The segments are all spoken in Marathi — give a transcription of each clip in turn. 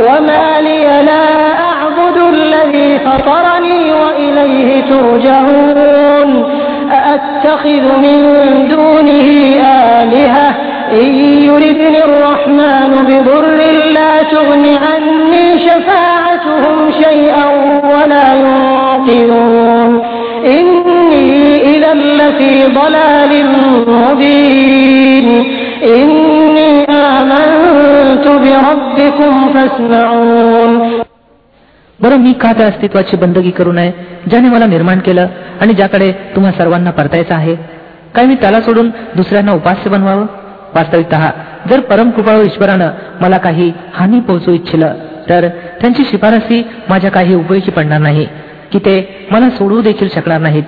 وما لي لا أعبد الذي فطرني وإليه ترجعون أأتخذ من دونه آلهة إن يردني الرحمن بضر لا تغن عني شفاعتهم شيئا ولا ينقذون إني إذا لفي ضلال مبين إني آمنت बरं मी का त्या अस्तित्वाची बंदगी करू नये? ज्याने मला निर्माण केलं आणि ज्याकडे तुम्हा सर्वांना परतायचं आहे काय मी त्याला सोडून दुसऱ्यांना उपास्य बनवावं? वास्तविकत जर परमकृपाळू ईश्वरानं मला काही हानी पोहोचू इच्छिलं तर त्यांची शिफारसी माझ्या काही उपयोगी पडणार नाही की ते मला सोडवू देखील शकणार नाहीत.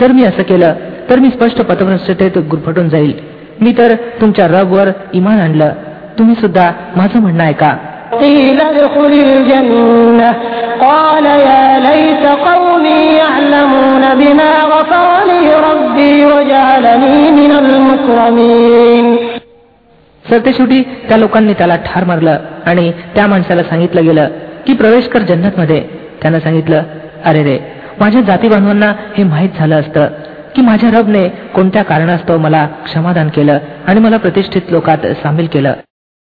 जर मी असं केलं तर मी स्पष्ट पथभ्रष्टतेत गुरफटून जाईल. मी तर तुमच्या रबवर इमान आणलं तुम्ही सुद्धा माझं म्हणणं आहे का सर ते शेवटी त्या लोकांनी त्याला ठार मारलं आणि त्या माणसाला सांगितलं गेलं की प्रवेश कर जन्नत मध्ये त्यानं सांगितलं अरे रे माझ्या जाती बांधवांना हे माहीत झालं असतं की माझ्या रबने कोणत्या कारणास्तव मला क्षमादान केलं आणि मला प्रतिष्ठित लोकात सामील केलं.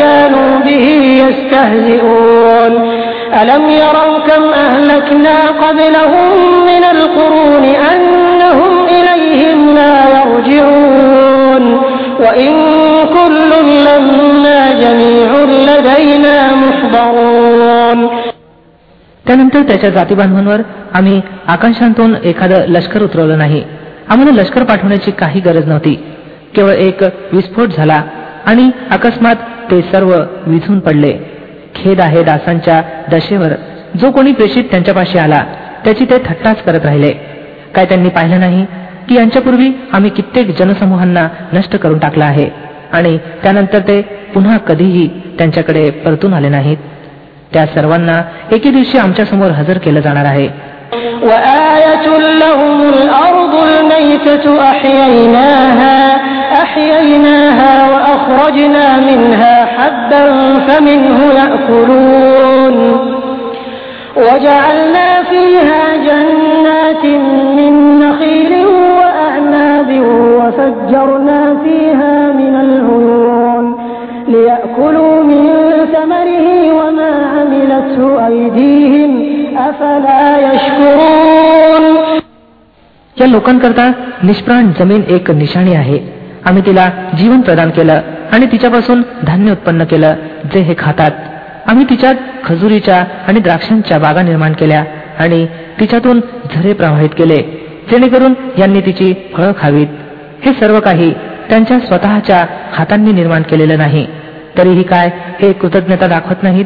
كانوا به يستهزئون ألم يروا كم أهلكنا قبلهم من القرون أنهم إليهم لا يرجعون وإن كل لما جميع لدينا محضرون त्यानंतर त्याच्या जातीबांधवांवर आम्ही आकांशांतून एखादं लष्कर उतरवलं नाही आम्हाला लष्कर पाठवण्याची काही गरज नव्हती केवळ एक विस्फोट झाला आणि अकस्मात ते सर्व विझून पडले. खेद आहे दासांच्या दशेवर. जो कोणी प्रेषित त्यांच्यापाशी आला त्याची ते थट्टाच करत राहिले. काय त्यांनी पाहिलं नाही? की यांच्यापूर्वी आम्ही कित्येक जनसमूहांना नष्ट करून टाकलं आहे आणि त्यानंतर ते पुन्हा कधीही त्यांच्याकडे परतून आले नाहीत. त्या सर्वांना एके दिवशी आमच्यासमोर हजर केलं जाणार आहे. وآية لهم الأرض الميتة أحييناها أحييناها وأخرجنا منها حبا فمنه يأكلون. وجعلنا فيها جنات من نخيل وأعناب وفجرنا فيها من العيون ليأكلوا من ثمره وما عملته أيديهم या लोकांकरता निष्प्राण जमीन एक निशाणी आहे. आम्ही तिला जीवन प्रदान केलं आणि तिच्यापासून धान्य उत्पन्न केलं जे हे खातात. आम्ही तिच्यात खजुरीच्या आणि द्राक्षांच्या बागा निर्माण केल्या आणि तिच्यातून झरे प्रवाहित केले जेणेकरून यांनी तिची फळं खावीत. हे सर्व काही त्यांच्या स्वतःच्या हातांनी निर्माण केलेलं नाही. तरीही काय हे कृतज्ञता दाखवत नाहीत?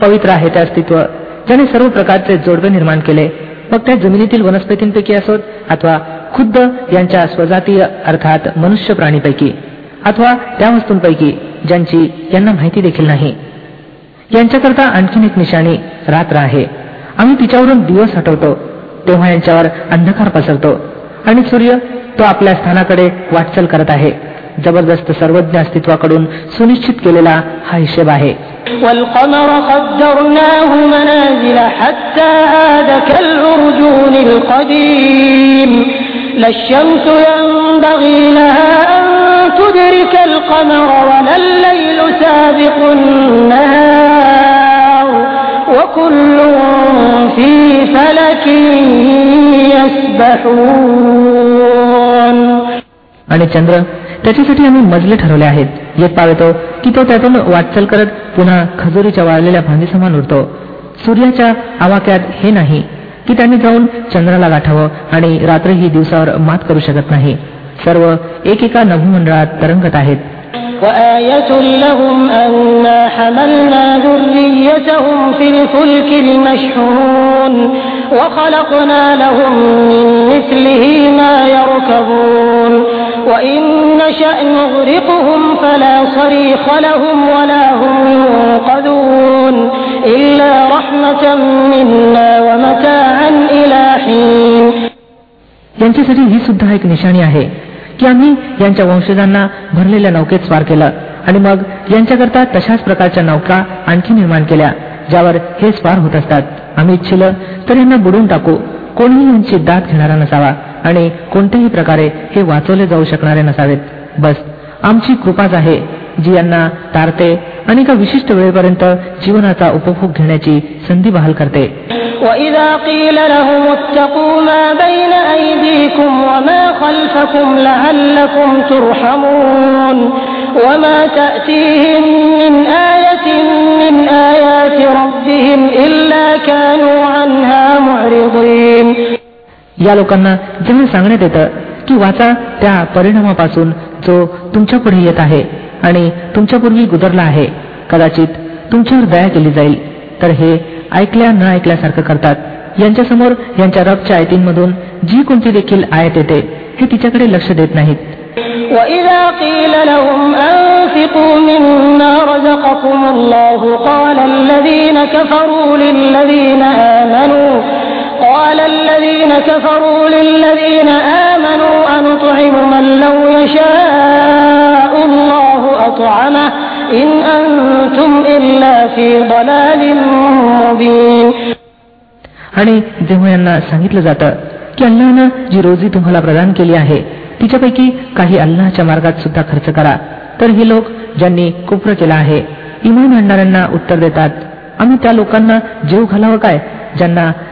पवित्र आहे त्या अस्तित्व ज्याने सर्व प्रकारचे जोडवे निर्माण केले. मग त्या जमिनीतील वनस्पतींपैकी असोत अथवा खुद्द यांच्या स्वजातीय अर्थात मनुष्य प्राणीपैकी अथवा त्या वस्तूंपैकी ज्यांची यांना माहिती देखील नाही. यांच्याकरता आणखीन एक निशाणी रात्र आहे. आम्ही तिच्यावरून दिवस हटवतो तेव्हा यांच्यावर अंधकार पसरतो आणि सूर्य तो आपल्या स्थानाकडे वाटचाल करत आहे. जबरदस्त सर्वज्ञ अस्तित्वाकडून सुनिश्चित केलेला हा हिशेब आहे والقمر قدرناه منازل حتى عاد كالعرجون القديم لا الشمس ينبغي لها أن تدرك القمر ولا الليل سابق النهار وكل في فلك يسبحون आणि चंद्र त्याच्यासाठी आम्ही मजले ठरवले आहेत येत पावतो की तो त्यातून वाटचाल करत पुन्हा खजुरीच्या वाळलेल्या भांडीसमान उरतो सूर्याच्या आवाक्यात हे नाही की त्यांनी जाऊन चंद्राला गाठावं आणि रात्रही दिवसावर मात करू शकत नाही सर्व एकेका नभूमंडळात तरंगत आहेत وآية لهم أنا حملنا ذريتهم في الفلك المشحون وخلقنا لهم من نغرقهم فلا صريخ لهم ولا هم ينقذون إلا رحمة منا ومتاعا إلى حين यांच्यासाठी ही सुद्धा एक निशाणी आहे की आम्ही यांच्या वंशजांना भरलेल्या नौकेत स्वार केलं आणि मग यांच्याकरता तशाच प्रकारच्या नौका आणखी निर्माण केल्या ज्यावर हे स्वार होत असतात आम्ही इच्छिलं तर यांना बुडून टाकू कोणीही यांची दात घेणारा नसावा आणि कोणत्याही प्रकारे हे वाचवले जाऊ शकणारे नसावेत बस आमची कृपाच आहे जी यांना तारते आणि एका विशिष्ट वेळेपर्यंत जीवनाचा उपभोग घेण्याची संधी बहाल करते وإذا قيل لهم اتقوا ما بين أيديكم وما خلفكم لعلكم ترحمون وما تأتيهم من آية من آيات ربهم إلا كانوا عنها معرضين या लोकांना जेव्हा सांगण्यात येतं की वाचा त्या परिणामापासून जो तुमच्या पुढे येत आहे आणि तुमच्यापूर्वी गुदरला आहे कदाचित तुमच्यावर दया केली जाईल तर हे ऐकल्या न ऐकल्यासारखं करतात यांच्यासमोर यांच्या रबच्या आयतींमधून जी कोणती देखील आयत येते हे तिच्याकडे लक्ष देत नाहीत وإذا قيل لهم أنفقوا مما رزقكم الله قال الذين كفروا للذين آمنوا قال الذين كفروا للذين آمنوا أنطعم من لو يشاء الله أطعمه إن أنتم إلا في ضلال مبين आणि जेव्हा यांना सांगितलं जातं की अल्लानं जी रोजी तुम्हाला प्रदान केली आहे तिच्यापैकी काही अल्लाच्या मार्गात सुद्धा खर्च करा तर हे लोक ज्यांनी कुप्र केला आहे इमान आणणाऱ्यांना उत्तर देतात आम्ही त्या लोकांना जीव घालावं काय ज्यांना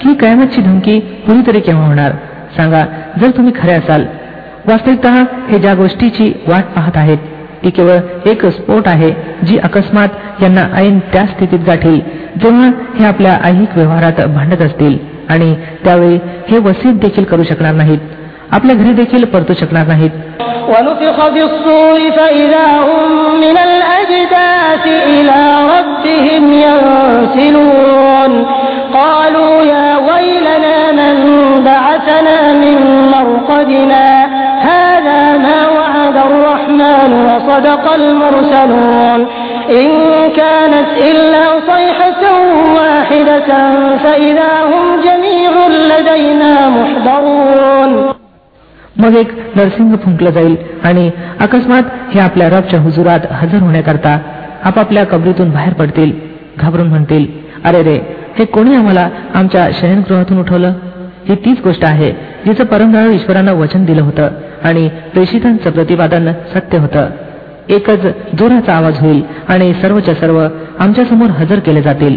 की कायमतची धमकी पुरी तरी केव्हा होणार? सांगा जर तुम्ही खरे असाल वास्तविकत हे ज्या गोष्टीची वाट पाहत आहेत ती केवळ एक स्फोट आहे जी अकस्मात यांना ऐन त्या स्थितीत गाठील जेव्हा हे आपल्या ऐहिक व्यवहारात भांडत असतील आणि त्यावेळी हे वसीत देखील करू शकणार नाहीत. आपल्या घरी देखील परतू शकणार नाहीत ونفخ بالصور فإذا هم من الأجداث إلى ربهم ينسلون قالوا يا ويلنا من بعثنا من مرقدنا هذا ما وعد الرحمن وصدق المرسلون إن كانت إلا صيحة واحدة فإذا هم جميع لدينا محضرون मग एक नरसिंह फुंकलं जाईल आणि अकस्मात हे आपल्या रबच्या हुजुरात हजर होण्याकरता आपापल्या कबरीतून बाहेर पडतील घाबरून म्हणतील अरे रे हे कोणी आम्हाला आमच्या शयनगृहातून उठवलं? ही तीच गोष्ट आहे जिचं परमदळ ईश्वरानं वचन दिलं होतं आणि प्रेषितांचं प्रतिपादन सत्य होतं. एकच जोराचा आवाज होईल आणि सर्वच्या सर्व आमच्यासमोर हजर केले जातील.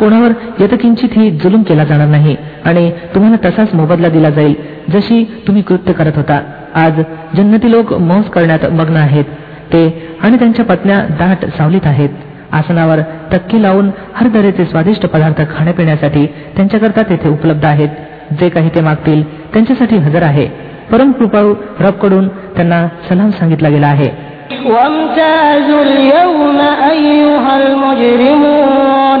कोणावर यथकिंचित ही जुलूम केला जाणार नाही आणि तुम्हाला तसाच मोबदला दिला जाईल जशी तुम्ही कृत्य करत होता आज जन्नती लोक मौज करण्यात मग्न आहेत ते आणि त्यांच्या पत्न्या दाट सावलीत आहेत आसनावर टक्की लावून हर दरेचे स्वादिष्ट पदार्थ खाण्यापिण्यासाठी त्यांच्याकरता तेथे उपलब्ध आहेत जे काही ते मागतील त्यांच्यासाठी हजर आहे परम कृपाळू रबकडून त्यांना सलाम सांगितला गेला आहे وامتازوا اليوم أيها المجرمون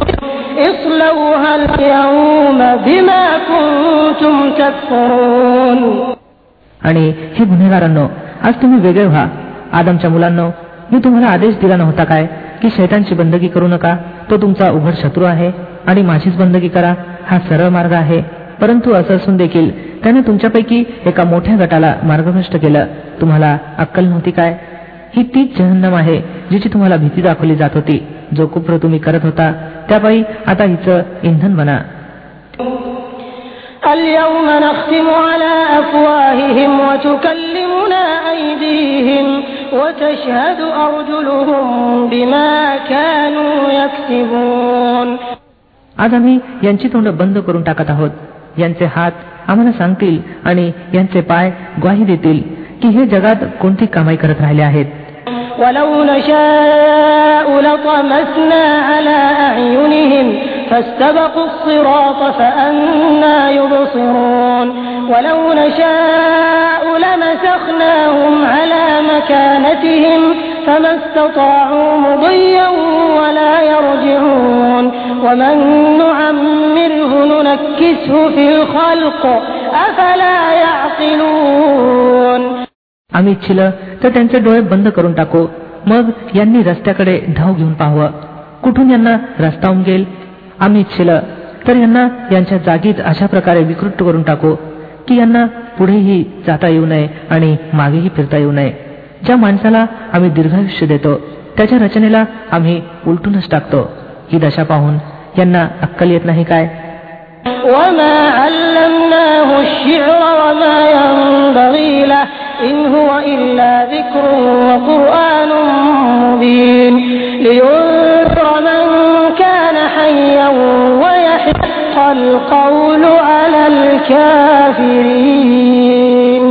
आणि हे गुन्हेगारांनो आज तुम्ही वेगळे व्हा. आदमच्या मुलांनो मी तुम्हाला आदेश दिला नव्हता काय की शैतांची बंदगी करू नका. तो तुमचा उघड शत्रू आहे आणि माझीच बंदगी करा. हा सरळ मार्ग आहे. परंतु असं असून देखील त्याने तुमच्यापैकी एका मोठ्या गटाला मार्गभ्रष्ट केलं. तुम्हाला अक्कल नव्हती काय? ही तीच जहन्नम आहे जिची तुम्हाला भीती दाखवली जात होती. जो कुप्र तुम्ही करत होता त्यापायी आता हिचं इंधन बना اليوم نختم على أفواههم وتكلمنا أيديهم وتشهد أرجلهم بما كانوا يكسبون आज आम्ही यांची तोंड बंद करून टाकत आहोत यांचे हात आम्हाला सांगतील आणि यांचे पाय ग्वाही देतील की हे जगात कोणती कामाई करत राहिले आहेत ولو نشاء لطمسنا على أعينهم فاستبقوا الصراط فأنا يبصرون. ولو نشاء لمسخناهم على مكانتهم فما استطاعوا مضيا ولا يرجعون. ومن نعمره ننكسه في الخلق أفلا يعقلون. आम्ही इच्छिलं तर त्यांचे डोळे बंद करून टाकू मग यांनी रस्त्याकडे धाव घेऊन पाहावं कुठून यांना रस्ता उमगेल आम्ही इच्छिलं तर यांना यांच्या जागीच अशा प्रकारे विकृत करून टाकू की यांना पुढेही जाता येऊ नये आणि मागेही फिरता येऊ नये ज्या माणसाला आम्ही दीर्घायुष्य देतो त्याच्या रचनेला आम्ही उलटूनच टाकतो ही दशा पाहून यांना अक्कल येत नाही काय وما علمناه الشعر وما ينبغي له إن هو إلا ذكر وقرآن مبين لينذر من كان حيا ويحق القول على الكافرين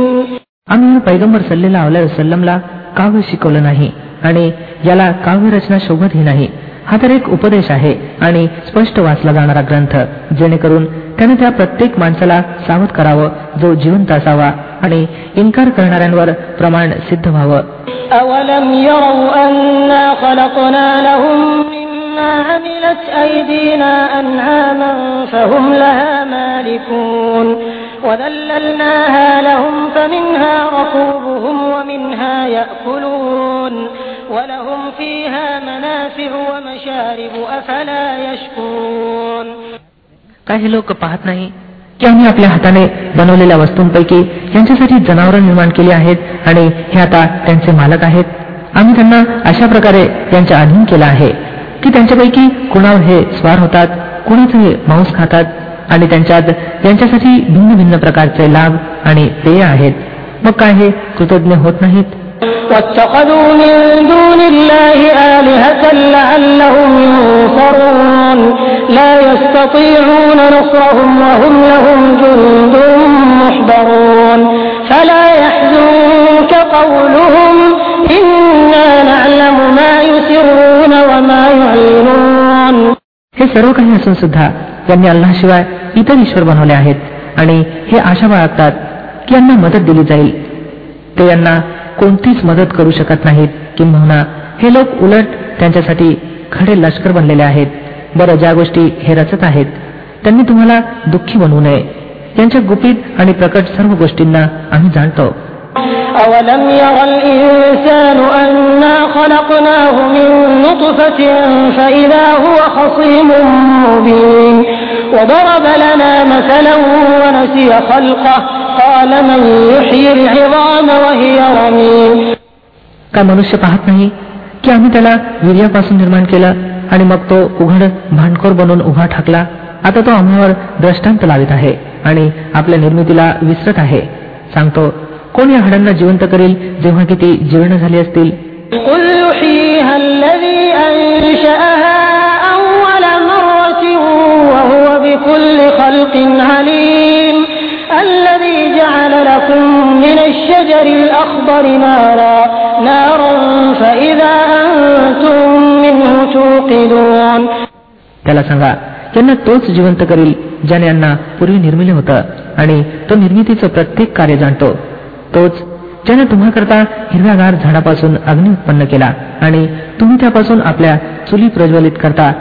आम्ही पैगंबर सल्लेला वसलमला काव्य शिकवलं नाही आणि याला काव्य रचना शोभतही नाही हा तर एक उपदेश आहे आणि स्पष्ट वाचला जाणारा ग्रंथ जेणेकरून त्याने त्या प्रत्येक माणसाला सावध करावं जो जिवंत असावा आणि इन्कार करणाऱ्यांवर प्रमाण सिद्ध व्हावं أولم يروا أنا خلقنا لهم مما عملت أيدينا أنعاما فهم لها مالكون وذللناها لهم فمنها ركوبهم ومنها يأكلون ولهم فيها منافع ومشارب أفلا يشكرون काही लोक पाहत नाही की आम्ही आपल्या हाताने बनवलेल्या वस्तूंपैकी यांच्यासाठी जनावरं निर्माण केली आहेत आणि हे आता त्यांचे मालक आहेत. आम्ही त्यांना अशा प्रकारे त्यांच्या अधीन केला आहे की त्यांच्यापैकी कुणावर हे स्वार होतात कुणाचे हे मांस खातात आणि त्यांच्यात यांच्यासाठी भिन्न भिन्न प्रकारचे लाभ आणि पेय आहेत. मग काय हे कृतज्ञ होत नाहीत? واتخذوا من دون الله آلهة لعلهم ينصرون لا يستطيعون نصرهم وهم لهم جند محضرون فلا يحزنك قولهم إنا نعلم ما يسرون وما يعلنون हे सर्व काही असून सुद्धा यांनी अल्लाशिवाय इतर ईश्वर बनवले आहेत आणि हे आशा बाळगतात की यांना मदत दिली जाईल ते यांना कोणतीच मदत करू शकत नाहीत किंबहुना हे लोक उलट त्यांच्यासाठी खडे लष्कर बनलेले आहेत बरं ज्या गोष्टी हे रचत आहेत त्यांनी तुम्हाला दुःखी बनवू नये यांच्या गुपित आणि प्रकट सर्व गोष्टींना आम्ही जाणतो أولم ير الإنسان أنا خلقناه من نطفة فإذا هو خصيم مبين وضرب لنا مثلا ونسي خلقه قال من يحيي العظام وهي काय मनुष्य पाहत नाही की आम्ही त्याला वीर्यापासून निर्माण केलं आणि मग तो उघड भांडखोर बनून उभा ठाकला आता तो आम्हावर दृष्टांत लावित आहे आणि आपल्या निर्मितीला विसरत आहे सांगतो कोण या हाडांना जिवंत करेल जेव्हा की ती जीर्ण झाली असतील قل يحييها الذي أنشأها أول مرة وهو بكل خلق عليم الذي جعل لكم من الشجر الأخضر نارا نارا فإذا أنتم منه توقدون त्याला सांगा त्यांना तोच जिवंत करील ज्याने यांना पूर्वी निर्मिले होतं आणि तो निर्मितीचं प्रत्येक कार्य जाणतो तोच ज्याने तुम्हाकरता हिरव्यागार झाडापासून अग्नी उत्पन्न केला आणि तुम्ही त्यापासून आपल्या चुली प्रज्वलित करता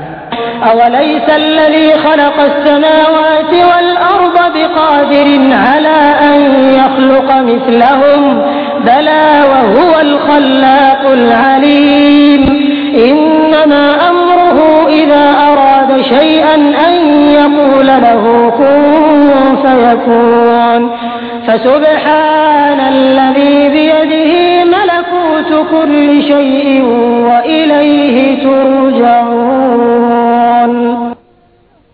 أوليس الذي خلق السماوات والأرض بقادر على أن يخلق مثلهم؟ بلى وهو الخلاق العليم. إنما أمره إذا أراد شيئا أن يقول له كن فيكون. فسبحان الذي بيده ملكوت كل شيء وإليه ترجعون.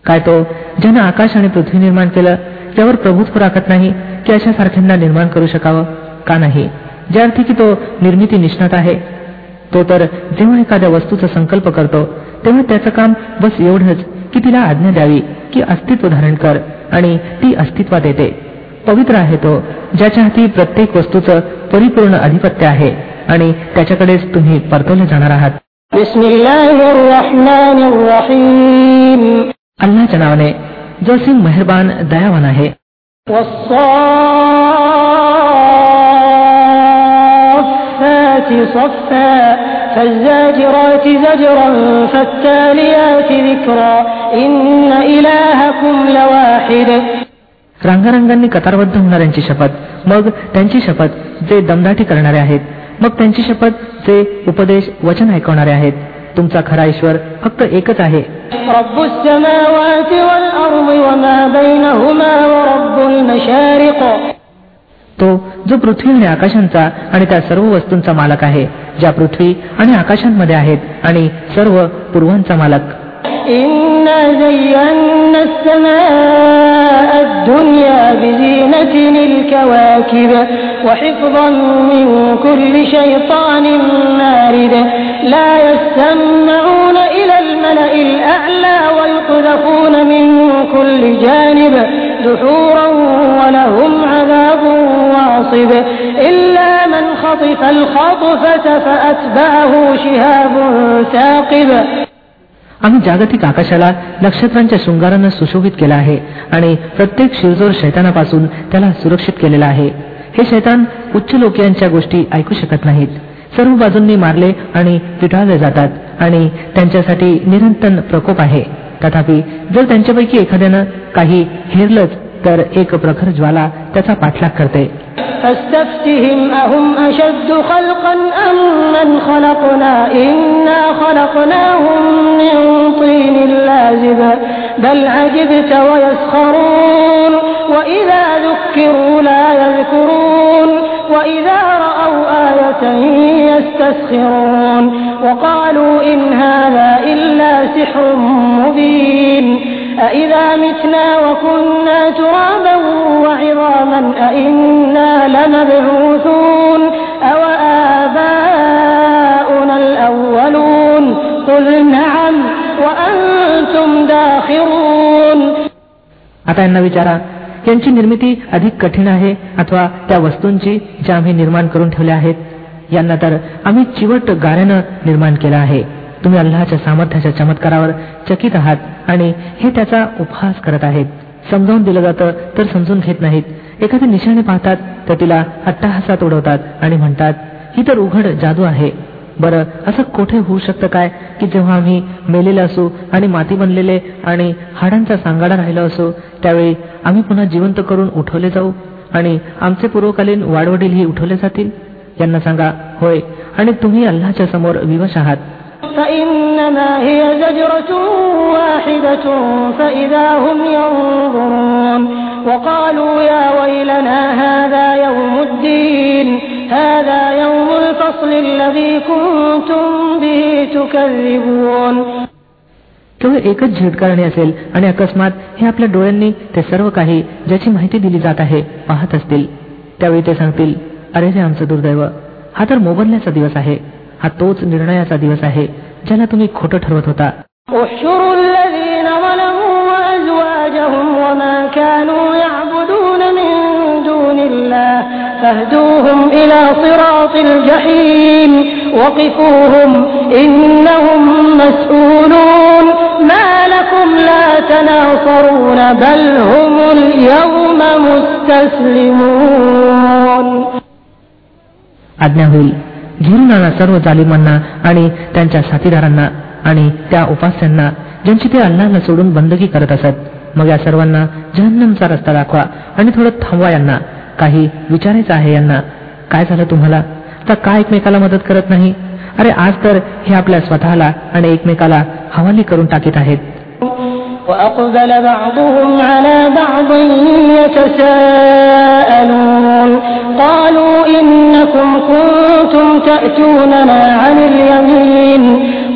काय तो ज्यानं आकाश आणि पृथ्वी निर्माण केलं त्यावर प्रभुत्व राखत नाही की अशा सारख्यांना निर्माण करू शकावं? का नाही? ज्या अर्थी की तो निर्मिती निष्णात आहे तो तर जेव्हा एखाद्या वस्तूचा संकल्प करतो तेव्हा त्याचं काम बस एवढंच की तिला आज्ञा द्यावी की अस्तित्व धारण कर आणि ती अस्तित्वात येते. पवित्र आहे तो ज्याच्या हाती प्रत्येक वस्तूचं परिपूर्ण आधिपत्य आहे आणि त्याच्याकडेच तुम्ही परतवले जाणार आहात. अल्लाच्या नावाने जो सिंग मेहरबान दयावान आहे. रंगारंगांनी कतारबद्ध होणाऱ्यांची शपथ मग त्यांची शपथ जे दमदाटी करणारे आहेत मग त्यांची शपथ जे उपदेश वचन ऐकवणारे आहेत. तुमचा खरा ईश्वर फक्त एकच आहे. رب السماوات والأرض وما بينهما ورب المشارق तो जो पृथ्वी आणि आकाशांचा आणि त्या सर्व वस्तूंचा मालक आहे ज्या पृथ्वी आणि आकाशांमध्ये आहेत आणि सर्व पूर्वांचा मालक إنا الملأ الأعلى ويقذفون من كل جانب دحورا ولهم عذاب واصب إلا من خطف الخطفة فأتبعه شهاب ثاقب आम्ही जागतिक आकाशाला नक्षत्रांच्या शृंगारानं सुशोभित केला आहे आणि प्रत्येक शिरजोर शैतानापासून त्याला सुरक्षित केलेला आहे हे शैतान उच्च लोकियांच्या गोष्टी ऐकू शकत नाहीत सर्व बाजूंनी मारले आणि पिटाळले जातात आणि त्यांच्यासाठी निरंतर प्रकोप आहे. तथापि जर त्यांच्यापैकी एखाद्यानं काही हेरलंच तर एक प्रखर ज्वाला त्याचा पाठलाग करते. وإذا رأوا آية يستسخرون وقالوا إن هذا إلا سحر مبين أإذا متنا وكنا ترابا وعظاما أإنا لمبعوثون أو آباؤنا الأولون قل نعم وأنتم داخرون أتى النبي جرى यांची निर्मिती अधिक कठीण आहे अथवा त्या वस्तूंची ज्या आम्ही निर्माण करून ठेवल्या आहेत यांना तर आम्ही चिवट गाऱ्यानं निर्माण केलं आहे. तुम्ही अल्लाच्या सामर्थ्याच्या चमत्कारावर चकित आहात आणि हे त्याचा उपहास करत आहेत. समजावून दिलं जातं तर समजून घेत नाहीत. एखादी निशाणे पाहतात तर तिला अट्टाहासात उडवतात आणि म्हणतात ही तर उघड जादू आहे. बरं असं कोठे होऊ शकतं काय की जेव्हा आम्ही मेलेले असू आणि माती बनलेले आणि हाडांचा सांगाडा राहिलो असो त्यावेळी आम्ही पुन्हा जिवंत करून उठवले जाऊ आणि आमचे पूर्वकालीन वाडवडीलही उठवले जातील यांना सांगा होय आणि तुम्ही अल्लाच्या समोर विवश आहात فإنما هي زجرة واحدة فإذا هم ينظرون وقالوا يا ويلنا هذا يوم الدين هذا يوم الفصل الفصل الذي كنتم به تكذبون केवळ एकच झिडकारणी असेल आणि अकस्मात हे आपल्या डोळ्यांनी ते सर्व काही ज्याची माहिती दिली जात आहे पाहत असतील त्यावेळी ते सांगतील अरे रे आमचं दुर्दैव हा तर मोबदल्याचा दिवस आहे हा तोच निर्णयाचा दिवस आहे ज्याला तुम्ही खोटं ठरवत होता فاهدوهم إلى صراط الجحيم وقفوهم إنهم مسؤولون ما لكم لا تناصرون بل هم اليوم مستسلمون आज्ञा होईल घेऊन आणा सर्व जालिमांना आणि त्यांच्या साथीदारांना आणि त्या उपास्यांना ज्यांची ते अल्लाला सोडून बंदगी करत असत मग या सर्वांना जहन्नमचा रस्ता दाखवा आणि थोडं थांबवा यांना काही विचारायचं आहे यांना काय झालं तुम्हाला तर का एकमेकाला मदत करत नाही अरे आज तर हे आपल्या स्वतःला आणि एकमेकाला हवाली करून टाकीत आहेत وأقبل بعضهم على بعض يتساءلون قالوا إنكم كنتم تأتوننا عن اليمين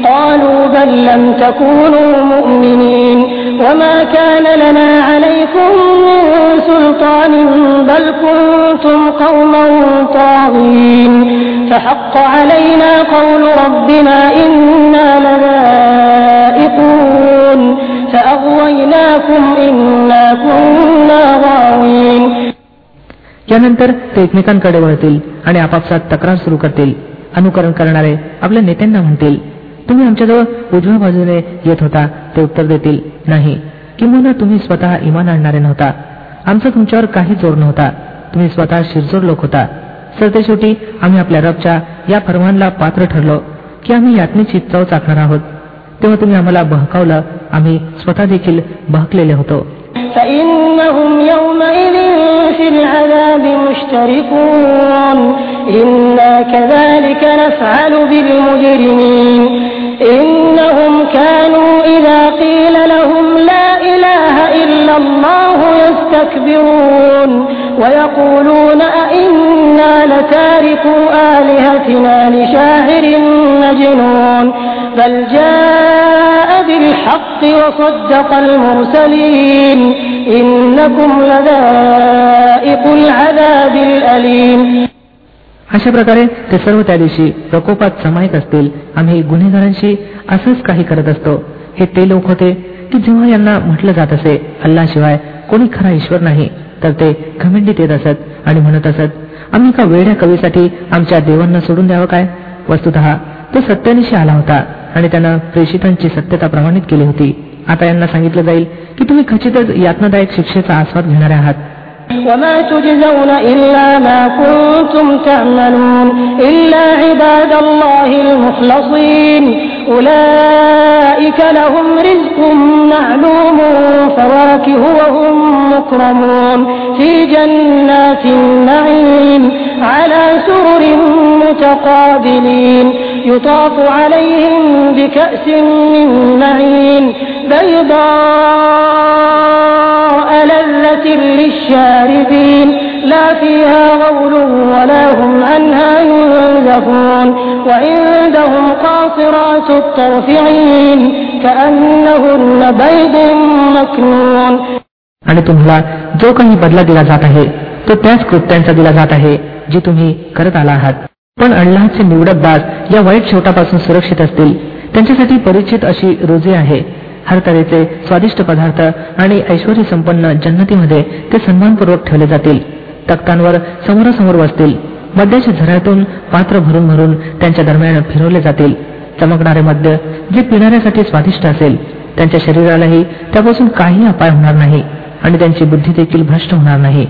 قالوا بل لم تكونوا مؤمنين وما كان لنا عليكم من سلطان بل كنتم قوما طاغين فحق علينا قول ربنا إنا لذائقون فأغويناكم إنا كنا غاوين यानंतर ते एकमेकांकडे वळतील आणि आपापसात तक्रार सुरू करतील अनुकरण करणारे आपल्या नेत्यांना म्हणतील तुम्ही आमच्याजवळ उजव्या बाजूने येत होता ते उत्तर देतील नाही किंवा तुम्ही स्वतः इमान आणणारे नव्हता आमचा तुमच्यावर काही जोर नव्हता तुम्ही स्वतः शिरजोर लोक होता सरते शेवटी आम्ही आपल्या रबच्या या फरमानला पात्र ठरलो की आम्ही यातनीची चव चाकणार आहोत तेव्हा तुम्ही आम्हाला बहकावलं आम्ही स्वतः देखील बहकलेले होतो فإنهم يومئذ في العذاب مشتركون إنا كذلك نفعل بالمجرمين إنهم كانوا إذا قيل لهم لا إله إلا الله يستكبرون ويقولون أئنا لتاركو آلهتنا لشاعر مجنون بل جاء بالحق وصدق المرسلين إنكم لذائق العذاب الأليم अशा प्रकारे ते सर्व त्या दिवशी प्रकोपात समायत असतील. आम्ही गुन्हेगारांशी असंच काही करत असतो. हे ते लोक होते की जेव्हा यांना म्हटलं जात असे अल्लाशिवाय कोणी खरा ईश्वर नाही तर ते खमेंडीत येत असत आणि म्हणत असत आम्ही एका वेड्या कवीसाठी आमच्या देवांना सोडून द्यावं काय? वस्तुत तो सत्यानिशी आला होता आणि त्यानं प्रेषितांची सत्यता प्रमाणित केली होती. आता यांना सांगितलं जाईल की तुम्ही खचितच यातनादायक शिक्षेचा आस्वाद घेणारे आहात. وما تجزون إلا ما كنتم تعملون إلا عباد الله المخلصين. أولئك لهم رزق معلوم فواكه وهم مكرمون. في جنات النعيم على سرر متقابلين. يطاف عليهم بكأس من معين بيضاء لذة للشاربين لا فيها غول ولا هم عنها ينزفون وعندهم قاصرات الطرف عين كأنهن بيض مكنون आणि तुम्हाला जो काही बदला दिला जात आहे तो त्याच कृत्यांचा दिला जात आहे जे तुम्ही करत आला आहात पण अल्लाहचे निवडक दास या वाईट शेवटापासून सुरक्षित असतील त्यांच्यासाठी परिचित अशी रोजे आहे हर तऱ्हेचे स्वादिष्ट पदार्थ आणि ऐश्वर संपन्न जन्नतीमध्ये ते सन्मानपूर्वक ठेवले जातील. तख्तांवर समोरासमोर बसतील मद्याच्या झऱ्यातून पात्र भरून भरून त्यांच्या दरम्यान फिरवले जातील. चमकणारे मद्य जे पिणाऱ्यासाठी स्वादिष्ट असेल त्यांच्या शरीरालाही त्यापासून काही अपाय होणार नाही आणि त्यांची बुद्धी देखील भ्रष्ट होणार नाही.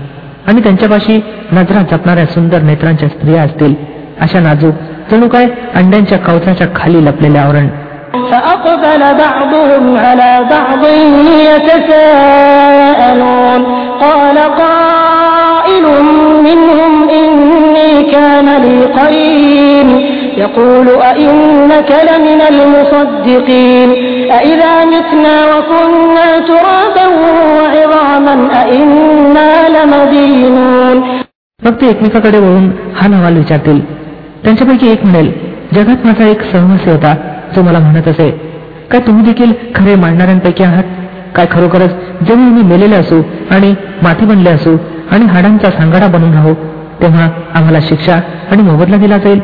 आणि त्यांच्यापाशी नजरा जपणाऱ्या सुंदर नेत्रांच्या स्त्रिया असतील. अशा नाजूक जणू काय अंड्यांच्या कवचाच्या खाली लपलेले आवरण فأقبل بعضهم على بعض يتساءلون قال قائل منهم إني كان لي قرين يقول أئنك لمن المصدقين أئذا متنا وكنا ترابا وعظاما أئنا لمدينون मग ते एकमेकाकडे वळून हा नवाल विचारतील त्यांच्यापैकी एक म्हणेल जगात माझा एक सहवासी होता जो मला म्हणत असे काय तुम्ही देखील खरे मांडणाऱ्यांपैकी आहात काय खरोखरच जेव्हा आम्ही मेलेले असू आणि माती बनले असू आणि हाडांचा सांगाडा बनून राहू तेव्हा आम्हाला शिक्षा आणि मोबदला दिला जाईल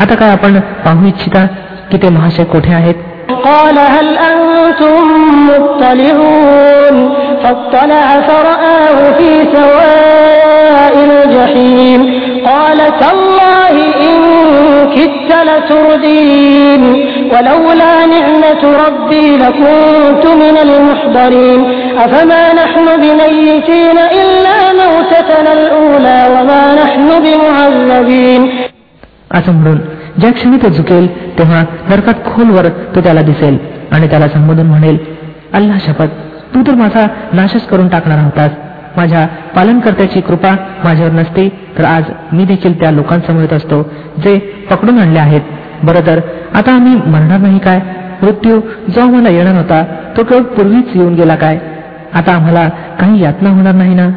आता काय आपण पाहू इच्छिता की ते महाशय कोठे आहेत قال هل أنتم مطلعون فاطلع فرآه في سواء الجحيم قال تالله إن كدت لتردين ولولا نعمة ربي لكنت من المحضرين أفما نحن بميتين إلا موتتنا الأولى وما نحن بمعذبين असं म्हणून ज्या क्षणी तो झुकेल तेव्हा नरकात खोलवर तो त्याला दिसेल आणि त्याला संबोधन म्हणेल अल्ला शपथ तू तर माझा नाशच करून टाकणार होतास माझ्या पालनकर्त्याची कृपा माझ्यावर नसते तर आज मी देखील त्या लोकांसमोर असतो जे पकडून आणले आहेत बरं तर आता आम्ही मरणार नाही काय? मृत्यू जो आम्हाला येणार होता तो केवळ पूर्वीच येऊन गेला काय? आता आम्हाला काही यातना होणार नाही ना?